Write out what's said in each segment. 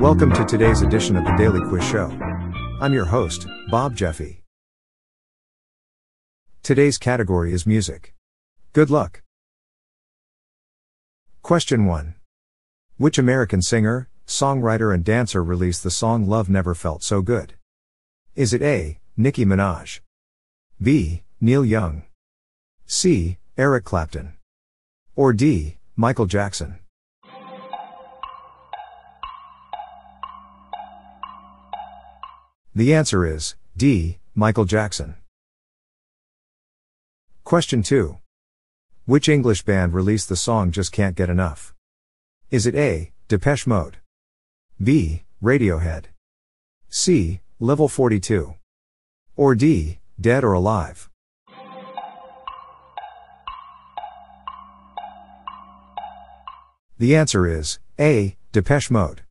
Welcome to today's edition of the Daily Quiz Show. I'm your host, Bob Jeffy. Today's category is music. Good luck. Question 1. Which American singer, songwriter, and dancer released the song Love Never Felt So Good? Is it A. Nicki Minaj? B. Neil Young? C. Eric Clapton? Or D. Michael Jackson? The answer is D. Michael Jackson. Question 2. Which English band released the song Just Can't Get Enough? Is it A. Depeche Mode? B. Radiohead? C. Level 42? Or D. Dead or Alive? The answer is A. Depeche Mode.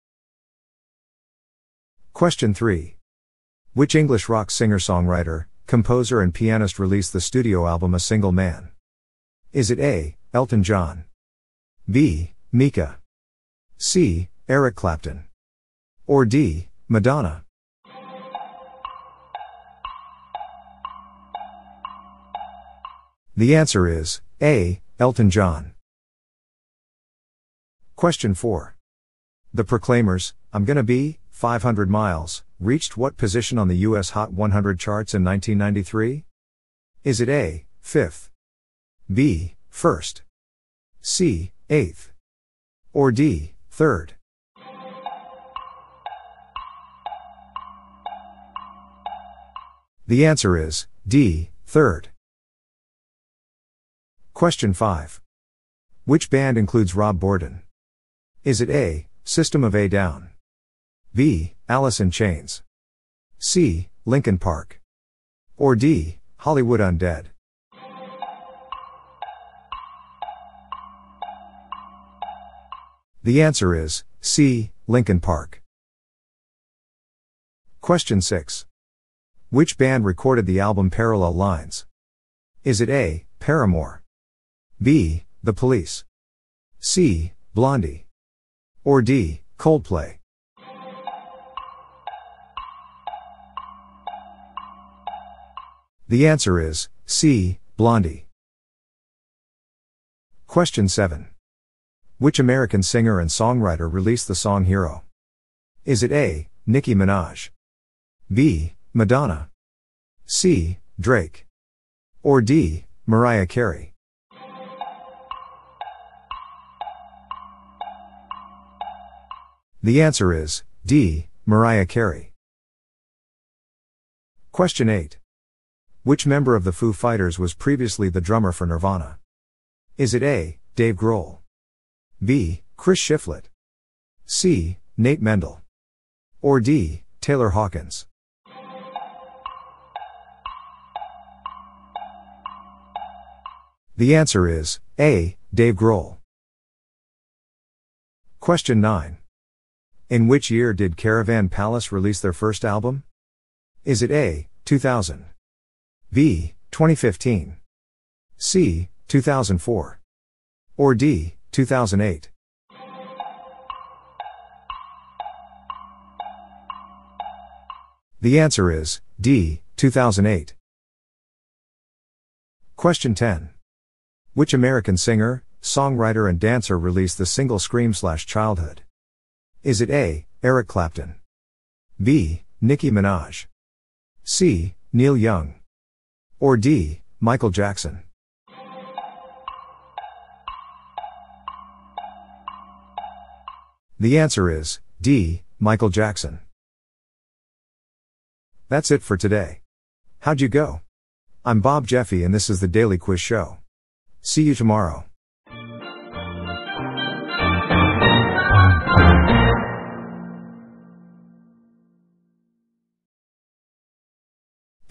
Question 3. Which English rock singer songwriter, composer, and pianist released the studio album A Single Man? Is it A. Elton John? B. Mika? C. Eric Clapton? Or D. Madonna? The answer is A. Elton John. Question 4. The Proclaimers, I'm Gonna Be, 500 Miles, reached what position on the US Hot 100 charts in 1993? Is it A, 5th? B, 1st? C, 8th? Or D, 3rd? The answer is D, 3rd. Question 5. Which band includes Rob Bourdon? Is it A, System of a Down? B, Alice in Chains? C, Linkin Park? Or D, Hollywood Undead? The answer is C, Linkin Park. Question 6. Which band recorded the album Parallel Lines? Is it A, Paramore? B, The Police? C, Blondie? Or D, Coldplay. The answer is C, Blondie. Question 7. Which American singer and songwriter released the song Hero? Is it A, Nicki Minaj? B, Madonna? C, Drake? Or D, Mariah Carey? The answer is D. Mariah Carey. Question 8. Which member of the Foo Fighters was previously the drummer for Nirvana? Is it A. Dave Grohl? B. Chris Shiflett? C. Nate Mendel? Or D. Taylor Hawkins? The answer is A. Dave Grohl. Question 9. In which year did Caravan Palace release their first album? Is it A, 2000? B, 2015? C, 2004? Or D, 2008? The answer is D, 2008. Question 10. Which American singer, songwriter, and dancer released the single Scream slash Childhood? Is it A. Eric Clapton? B. Nicki Minaj? C. Neil Young? Or D. Michael Jackson? The answer is D. Michael Jackson. That's it for today. How'd you go? I'm Bob Jeffy and this is the Daily Quiz Show. See you tomorrow.